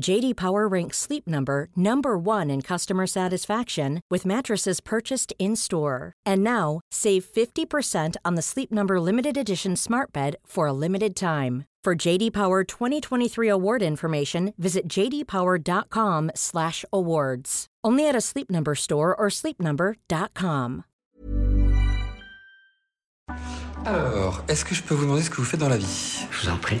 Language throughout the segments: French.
JD Power ranks Sleep Number number 1 in customer satisfaction with mattresses purchased in-store. And now, save 50% on the Sleep Number limited edition Smart Bed for a limited time. For JD Power 2023 award information, visit jdpower.com/awards. Only at a Sleep Number store or sleepnumber.com. Alors, est-ce que je peux vous demander ce que vous faites dans la vie Je vous en prie.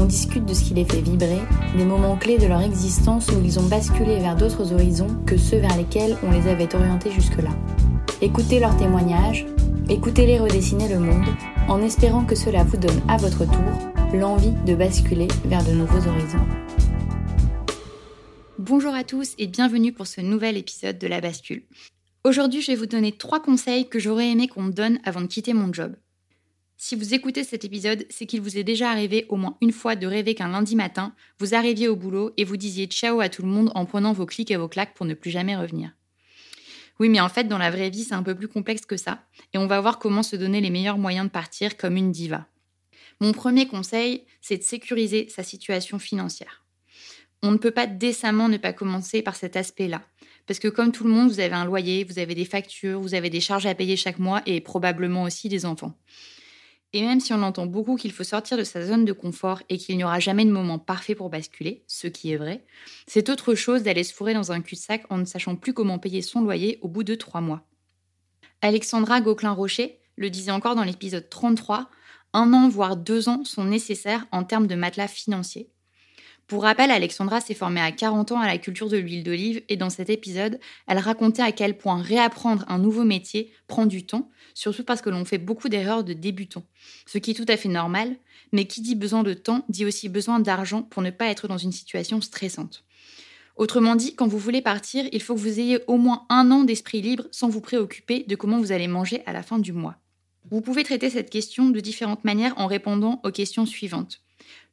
On discute de ce qui les fait vibrer, des moments clés de leur existence où ils ont basculé vers d'autres horizons que ceux vers lesquels on les avait orientés jusque-là. Écoutez leurs témoignages, écoutez-les redessiner le monde, en espérant que cela vous donne à votre tour l'envie de basculer vers de nouveaux horizons. Bonjour à tous et bienvenue pour ce nouvel épisode de La Bascule. Aujourd'hui, je vais vous donner trois conseils que j'aurais aimé qu'on me donne avant de quitter mon job. Si vous écoutez cet épisode, c'est qu'il vous est déjà arrivé au moins une fois de rêver qu'un lundi matin, vous arriviez au boulot et vous disiez ciao à tout le monde en prenant vos clics et vos claques pour ne plus jamais revenir. Oui, mais en fait, dans la vraie vie, c'est un peu plus complexe que ça, et on va voir comment se donner les meilleurs moyens de partir comme une diva. Mon premier conseil, c'est de sécuriser sa situation financière. On ne peut pas décemment ne pas commencer par cet aspect-là. Parce que comme tout le monde, vous avez un loyer, vous avez des factures, vous avez des charges à payer chaque mois et probablement aussi des enfants. Et même si on entend beaucoup qu'il faut sortir de sa zone de confort et qu'il n'y aura jamais de moment parfait pour basculer, ce qui est vrai, c'est autre chose d'aller se fourrer dans un cul-de-sac en ne sachant plus comment payer son loyer au bout de trois mois. Alexandra Gauquelin-Rocher le disait encore dans l'épisode 33, un an voire deux ans sont nécessaires en termes de matelas financier. Pour rappel, Alexandra s'est formée à 40 ans à la culture de l'huile d'olive et dans cet épisode, elle racontait à quel point réapprendre un nouveau métier prend du temps, surtout parce que l'on fait beaucoup d'erreurs de débutants, ce qui est tout à fait normal, mais qui dit besoin de temps dit aussi besoin d'argent pour ne pas être dans une situation stressante. Autrement dit, quand vous voulez partir, il faut que vous ayez au moins un an d'esprit libre sans vous préoccuper de comment vous allez manger à la fin du mois. Vous pouvez traiter cette question de différentes manières en répondant aux questions suivantes.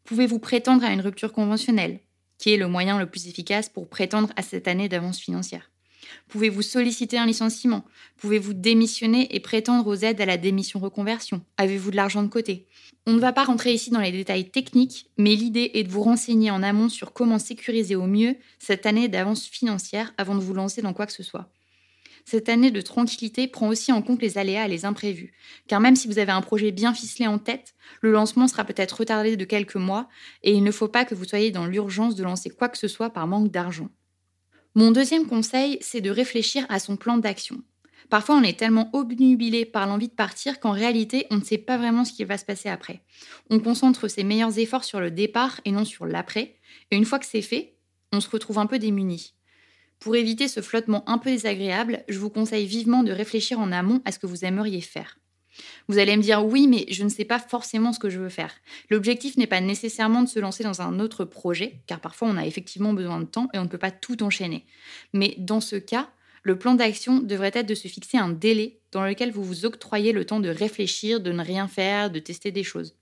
Pouvez-vous prétendre à une rupture conventionnelle, qui est le moyen le plus efficace pour prétendre à cette année d'avance financière? Pouvez-vous solliciter un licenciement? Pouvez-vous démissionner et prétendre aux aides à la démission reconversion? Avez-vous de l'argent de côté? On ne va pas rentrer ici dans les détails techniques, mais l'idée est de vous renseigner en amont sur comment sécuriser au mieux cette année d'avance financière avant de vous lancer dans quoi que ce soit cette année de tranquillité prend aussi en compte les aléas et les imprévus. Car même si vous avez un projet bien ficelé en tête, le lancement sera peut-être retardé de quelques mois et il ne faut pas que vous soyez dans l'urgence de lancer quoi que ce soit par manque d'argent. Mon deuxième conseil, c'est de réfléchir à son plan d'action. Parfois, on est tellement obnubilé par l'envie de partir qu'en réalité, on ne sait pas vraiment ce qui va se passer après. On concentre ses meilleurs efforts sur le départ et non sur l'après. Et une fois que c'est fait, on se retrouve un peu démuni. Pour éviter ce flottement un peu désagréable, je vous conseille vivement de réfléchir en amont à ce que vous aimeriez faire. Vous allez me dire oui, mais je ne sais pas forcément ce que je veux faire. L'objectif n'est pas nécessairement de se lancer dans un autre projet, car parfois on a effectivement besoin de temps et on ne peut pas tout enchaîner. Mais dans ce cas, le plan d'action devrait être de se fixer un délai dans lequel vous vous octroyez le temps de réfléchir, de ne rien faire, de tester des choses.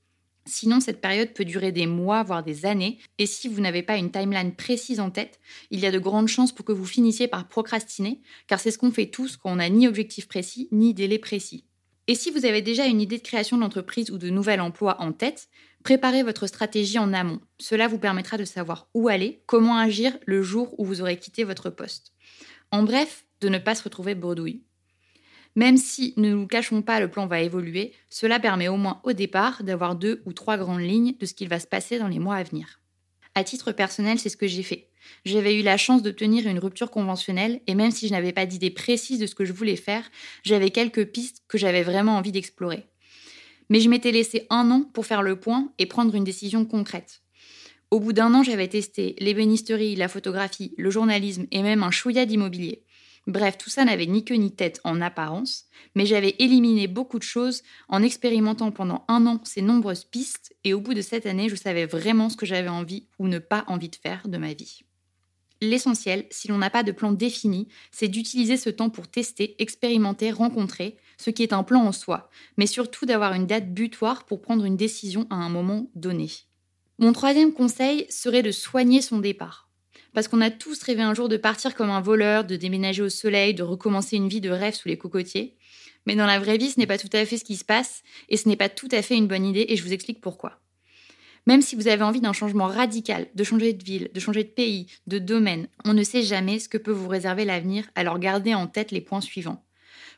Sinon, cette période peut durer des mois, voire des années, et si vous n'avez pas une timeline précise en tête, il y a de grandes chances pour que vous finissiez par procrastiner, car c'est ce qu'on fait tous quand on n'a ni objectif précis, ni délai précis. Et si vous avez déjà une idée de création d'entreprise ou de nouvel emploi en tête, préparez votre stratégie en amont. Cela vous permettra de savoir où aller, comment agir le jour où vous aurez quitté votre poste. En bref, de ne pas se retrouver bredouille. Même si, ne nous cachons pas, le plan va évoluer, cela permet au moins au départ d'avoir deux ou trois grandes lignes de ce qu'il va se passer dans les mois à venir. À titre personnel, c'est ce que j'ai fait. J'avais eu la chance d'obtenir une rupture conventionnelle et même si je n'avais pas d'idée précise de ce que je voulais faire, j'avais quelques pistes que j'avais vraiment envie d'explorer. Mais je m'étais laissé un an pour faire le point et prendre une décision concrète. Au bout d'un an, j'avais testé l'ébénisterie, la photographie, le journalisme et même un chouïa d'immobilier. Bref, tout ça n'avait ni queue ni tête en apparence, mais j'avais éliminé beaucoup de choses en expérimentant pendant un an ces nombreuses pistes, et au bout de cette année, je savais vraiment ce que j'avais envie ou ne pas envie de faire de ma vie. L'essentiel, si l'on n'a pas de plan défini, c'est d'utiliser ce temps pour tester, expérimenter, rencontrer, ce qui est un plan en soi, mais surtout d'avoir une date butoir pour prendre une décision à un moment donné. Mon troisième conseil serait de soigner son départ. Parce qu'on a tous rêvé un jour de partir comme un voleur, de déménager au soleil, de recommencer une vie de rêve sous les cocotiers. Mais dans la vraie vie, ce n'est pas tout à fait ce qui se passe, et ce n'est pas tout à fait une bonne idée, et je vous explique pourquoi. Même si vous avez envie d'un changement radical, de changer de ville, de changer de pays, de domaine, on ne sait jamais ce que peut vous réserver l'avenir, alors gardez en tête les points suivants.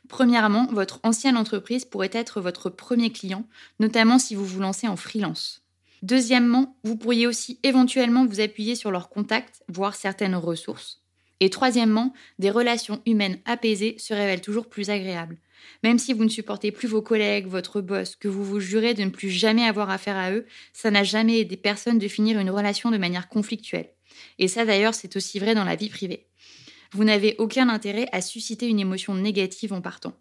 Premièrement, votre ancienne entreprise pourrait être votre premier client, notamment si vous vous lancez en freelance. Deuxièmement, vous pourriez aussi éventuellement vous appuyer sur leurs contacts, voire certaines ressources. Et troisièmement, des relations humaines apaisées se révèlent toujours plus agréables. Même si vous ne supportez plus vos collègues, votre boss, que vous vous jurez de ne plus jamais avoir affaire à eux, ça n'a jamais aidé personne de finir une relation de manière conflictuelle. Et ça d'ailleurs, c'est aussi vrai dans la vie privée. Vous n'avez aucun intérêt à susciter une émotion négative en partant.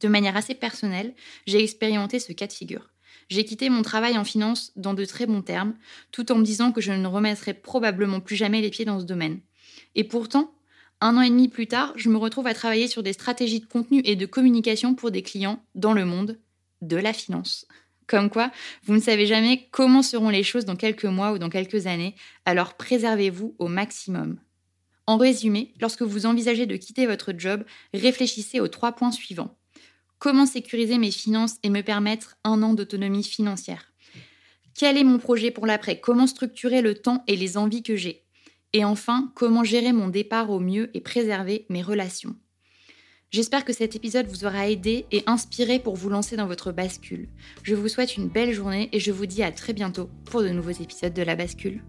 De manière assez personnelle, j'ai expérimenté ce cas de figure. J'ai quitté mon travail en finance dans de très bons termes, tout en me disant que je ne remettrai probablement plus jamais les pieds dans ce domaine. Et pourtant, un an et demi plus tard, je me retrouve à travailler sur des stratégies de contenu et de communication pour des clients dans le monde de la finance. Comme quoi, vous ne savez jamais comment seront les choses dans quelques mois ou dans quelques années, alors préservez-vous au maximum. En résumé, lorsque vous envisagez de quitter votre job, réfléchissez aux trois points suivants. Comment sécuriser mes finances et me permettre un an d'autonomie financière Quel est mon projet pour l'après? Comment structurer le temps et les envies que j'ai? Et enfin, comment gérer mon départ au mieux et préserver mes relations? J'espère que cet épisode vous aura aidé et inspiré pour vous lancer dans votre bascule. Je vous souhaite une belle journée et je vous dis à très bientôt pour de nouveaux épisodes de la bascule.